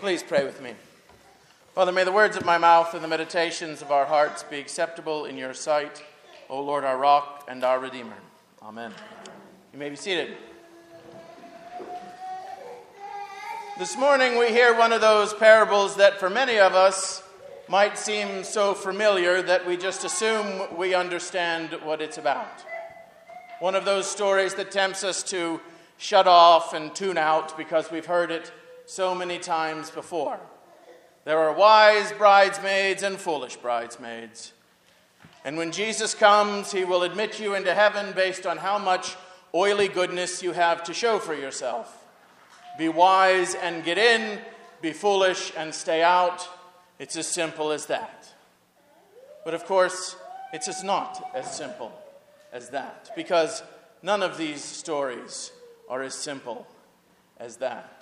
Please pray with me. Father, may the words of my mouth and the meditations of our hearts be acceptable in your sight, O Lord, our rock and our Redeemer. Amen. You may be seated. This morning we hear one of those parables that for many of us might seem so familiar that we just assume we understand what it's about. One of those stories that tempts us to shut off and tune out because we've heard it so many times before. There are wise bridesmaids and foolish bridesmaids. And when Jesus comes, he will admit you into heaven based on how much oily goodness you have to show for yourself. Be wise and get in, be foolish and stay out. It's as simple as that. But of course, it's just not as simple as that, because none of these stories are as simple as that.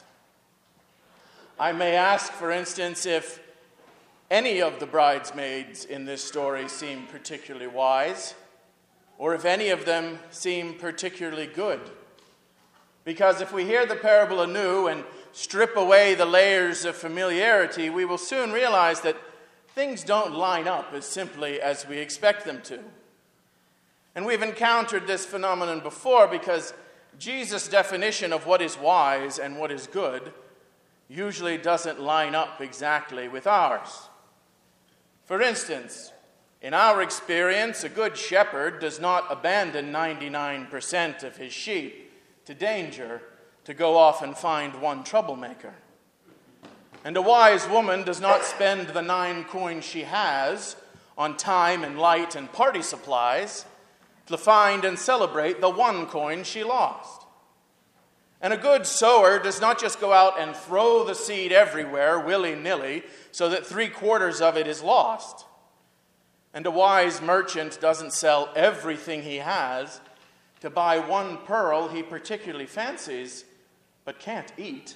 I may ask, for instance, if any of the bridesmaids in this story seem particularly wise, or if any of them seem particularly good. Because if we hear the parable anew and strip away the layers of familiarity, we will soon realize that things don't line up as simply as we expect them to. And we've encountered this phenomenon before because Jesus' definition of what is wise and what is good usually doesn't line up exactly with ours. For instance, in our experience, a good shepherd does not abandon 99% of his sheep to danger to go off and find one troublemaker. And a wise woman does not spend the nine coins she has on time and light and party supplies to find and celebrate the one coin she lost. And a good sower does not just go out and throw the seed everywhere willy nilly so that three quarters of it is lost. And a wise merchant doesn't sell everything he has to buy one pearl he particularly fancies but can't eat.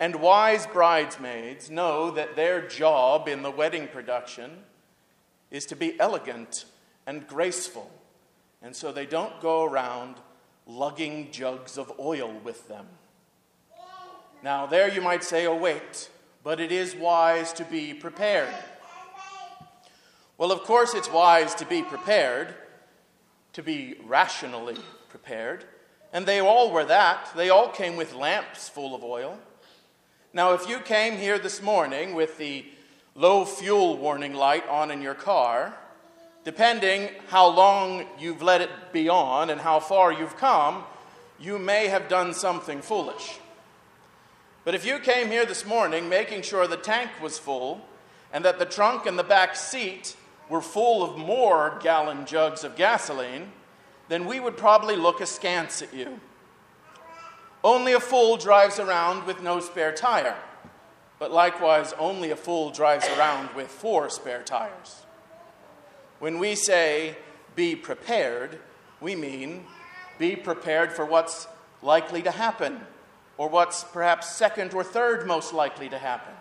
And wise bridesmaids know that their job in the wedding production is to be elegant and graceful. And so they don't go around lugging jugs of oil with them. Now, there you might say, oh, wait, but it is wise to be prepared. Well, of course, it's wise to be prepared, to be rationally prepared. And they all were that. They all came with lamps full of oil. Now, if you came here this morning with the low fuel warning light on in your car, Depending how long you've let it be on and how far you've come, you may have done something foolish. But if you came here this morning making sure the tank was full and that the trunk and the back seat were full of more gallon jugs of gasoline, then we would probably look askance at you. Only a fool drives around with no spare tire, but likewise, only a fool drives around with four spare tires. When we say be prepared, we mean be prepared for what's likely to happen, or what's perhaps second or third most likely to happen.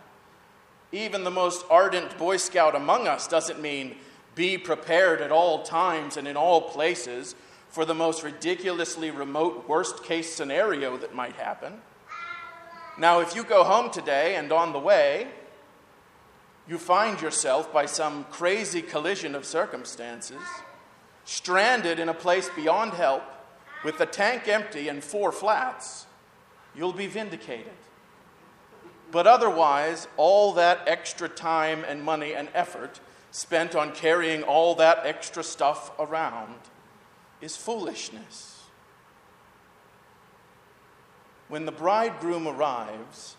Even the most ardent Boy Scout among us doesn't mean be prepared at all times and in all places for the most ridiculously remote worst case scenario that might happen. Now, if you go home today and on the way, you find yourself, by some crazy collision of circumstances, stranded in a place beyond help with the tank empty and four flats, you'll be vindicated. But otherwise, all that extra time and money and effort spent on carrying all that extra stuff around is foolishness. When the bridegroom arrives,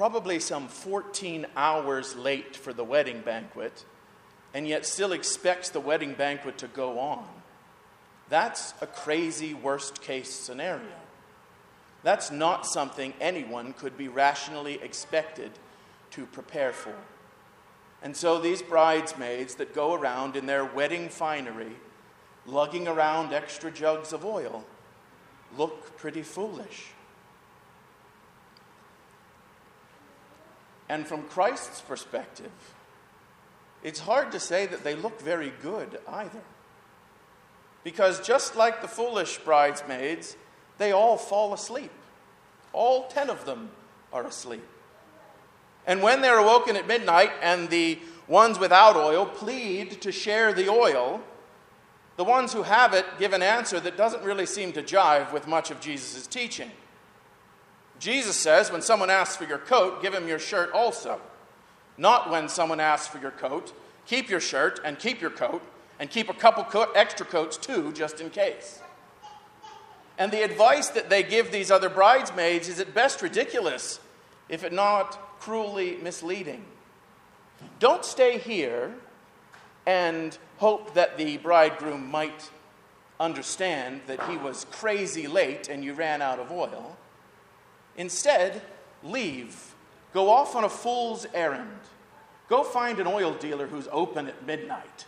probably some 14 hours late for the wedding banquet, and yet still expects the wedding banquet to go on. That's a crazy worst case scenario. That's not something anyone could be rationally expected to prepare for. And so these bridesmaids that go around in their wedding finery, lugging around extra jugs of oil, look pretty foolish. And from Christ's perspective, it's hard to say that they look very good either. Because just like the foolish bridesmaids, they all fall asleep. All ten of them are asleep. And when they're awoken at midnight and the ones without oil plead to share the oil, the ones who have it give an answer that doesn't really seem to jive with much of Jesus' teaching. Jesus says, when someone asks for your coat, give him your shirt also. Not when someone asks for your coat, keep your shirt and keep your coat, and keep a couple co- extra coats too, just in case. And the advice that they give these other bridesmaids is at best ridiculous, if it not cruelly misleading. Don't stay here and hope that the bridegroom might understand that he was crazy late and you ran out of oil. Instead, leave. Go off on a fool's errand. Go find an oil dealer who's open at midnight.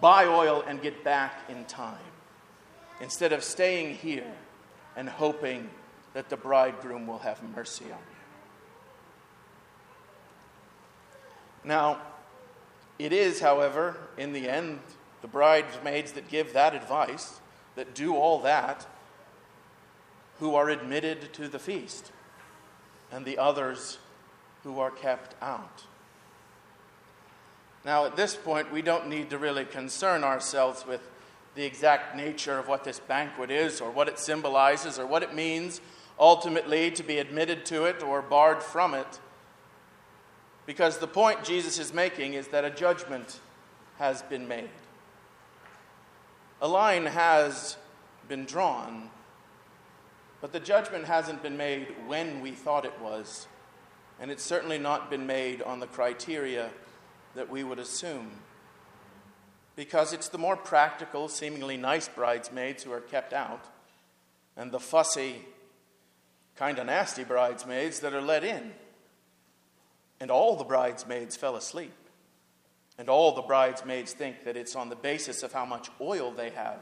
Buy oil and get back in time. Instead of staying here and hoping that the bridegroom will have mercy on you. Now, it is, however, in the end, the bridesmaids that give that advice, that do all that, who are admitted to the feast, and the others who are kept out. Now, at this point, we don't need to really concern ourselves with the exact nature of what this banquet is, or what it symbolizes, or what it means ultimately to be admitted to it or barred from it. Because the point Jesus is making is that a judgment has been made. A line has been drawn, but the judgment hasn't been made when we thought it was, and it's certainly not been made on the criteria that we would assume. Because it's the more practical, seemingly nice bridesmaids who are kept out, and the fussy, kind of nasty bridesmaids that are let in. And all the bridesmaids fell asleep. And all the bridesmaids think that it's on the basis of how much oil they have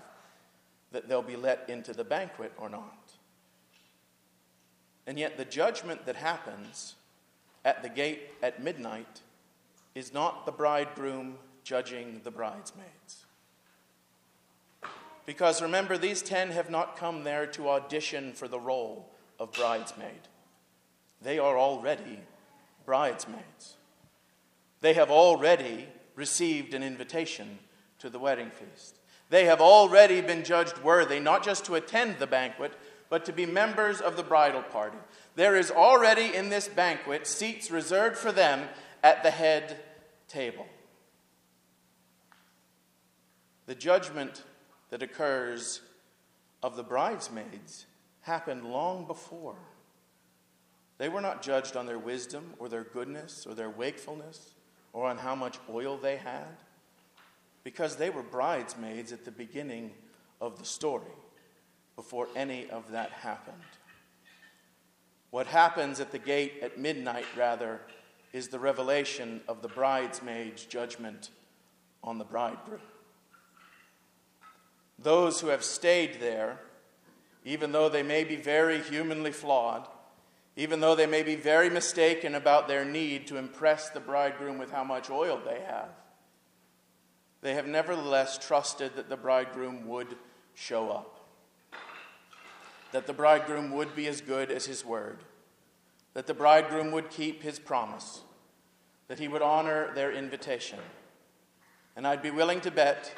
that they'll be let into the banquet or not. And yet, the judgment that happens at the gate at midnight is not the bridegroom judging the bridesmaids. Because remember, these ten have not come there to audition for the role of bridesmaid, they are already bridesmaids. They have already received an invitation to the wedding feast. They have already been judged worthy not just to attend the banquet, but to be members of the bridal party. There is already in this banquet seats reserved for them at the head table. The judgment that occurs of the bridesmaids happened long before they were not judged on their wisdom or their goodness or their wakefulness or on how much oil they had, because they were bridesmaids at the beginning of the story, before any of that happened. What happens at the gate at midnight, rather, is the revelation of the bridesmaid's judgment on the bridegroom. Those who have stayed there, even though they may be very humanly flawed, even though they may be very mistaken about their need to impress the bridegroom with how much oil they have, they have nevertheless trusted that the bridegroom would show up, that the bridegroom would be as good as his word, that the bridegroom would keep his promise, that he would honor their invitation. And I'd be willing to bet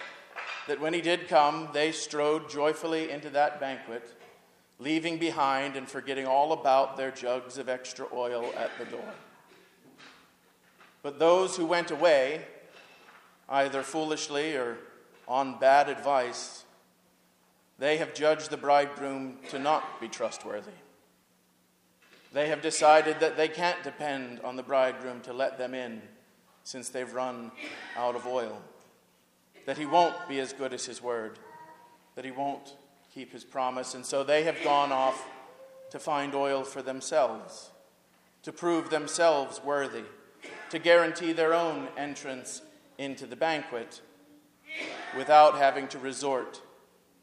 that when he did come, they strode joyfully into that banquet leaving behind and forgetting all about their jugs of extra oil at the door. But those who went away, either foolishly or on bad advice, they have judged the bridegroom to not be trustworthy. They have decided that they can't depend on the bridegroom to let them in since they've run out of oil, that he won't be as good as his word, that he won't keep his promise. And so they have gone off to find oil for themselves, to prove themselves worthy, to guarantee their own entrance into the banquet without having to resort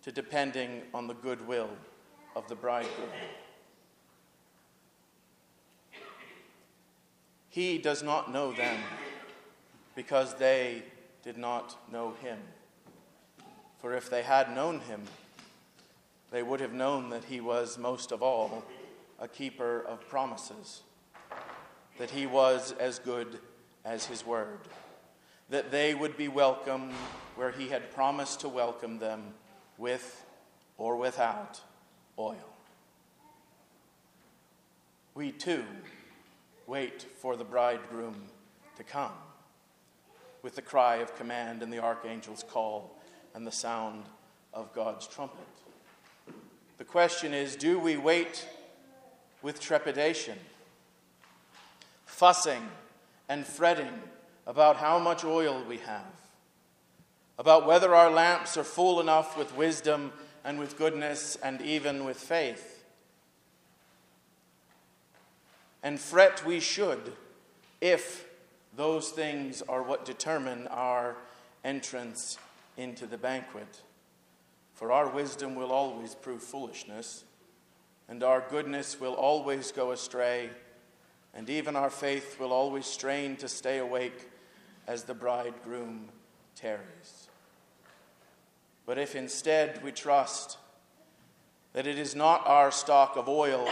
to depending on the goodwill of the bridegroom. He does not know them because they did not know him. For if they had known him, they would have known that he was most of all a keeper of promises that he was as good as his word, that they would be welcome where he had promised to welcome them with or without oil. We too wait for the bridegroom to come with the cry of command and the archangel's call and the sound of God's trumpet. The question is do we wait with trepidation, fussing and fretting about how much oil we have, about whether our lamps are full enough with wisdom and with goodness and even with faith? And fret we should if those things are what determine our entrance into the banquet. For our wisdom will always prove foolishness, and our goodness will always go astray, and even our faith will always strain to stay awake as the bridegroom tarries. But if instead we trust that it is not our stock of oil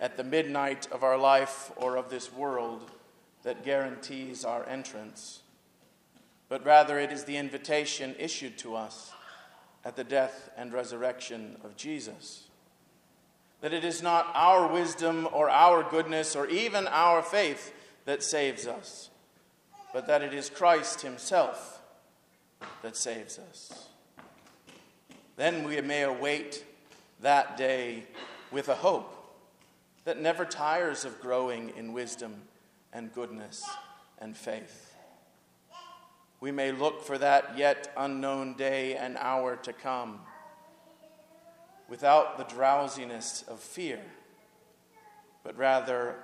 at the midnight of our life or of this world that guarantees our entrance, but rather it is the invitation issued to us at the death and resurrection of Jesus. That it is not our wisdom or our goodness or even our faith that saves us, but that it is Christ Himself that saves us. Then we may await that day with a hope that never tires of growing in wisdom and goodness and faith we may look for that yet unknown day and hour to come without the drowsiness of fear, but rather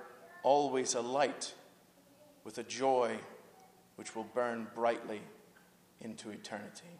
always a light with a joy which will burn brightly into eternity.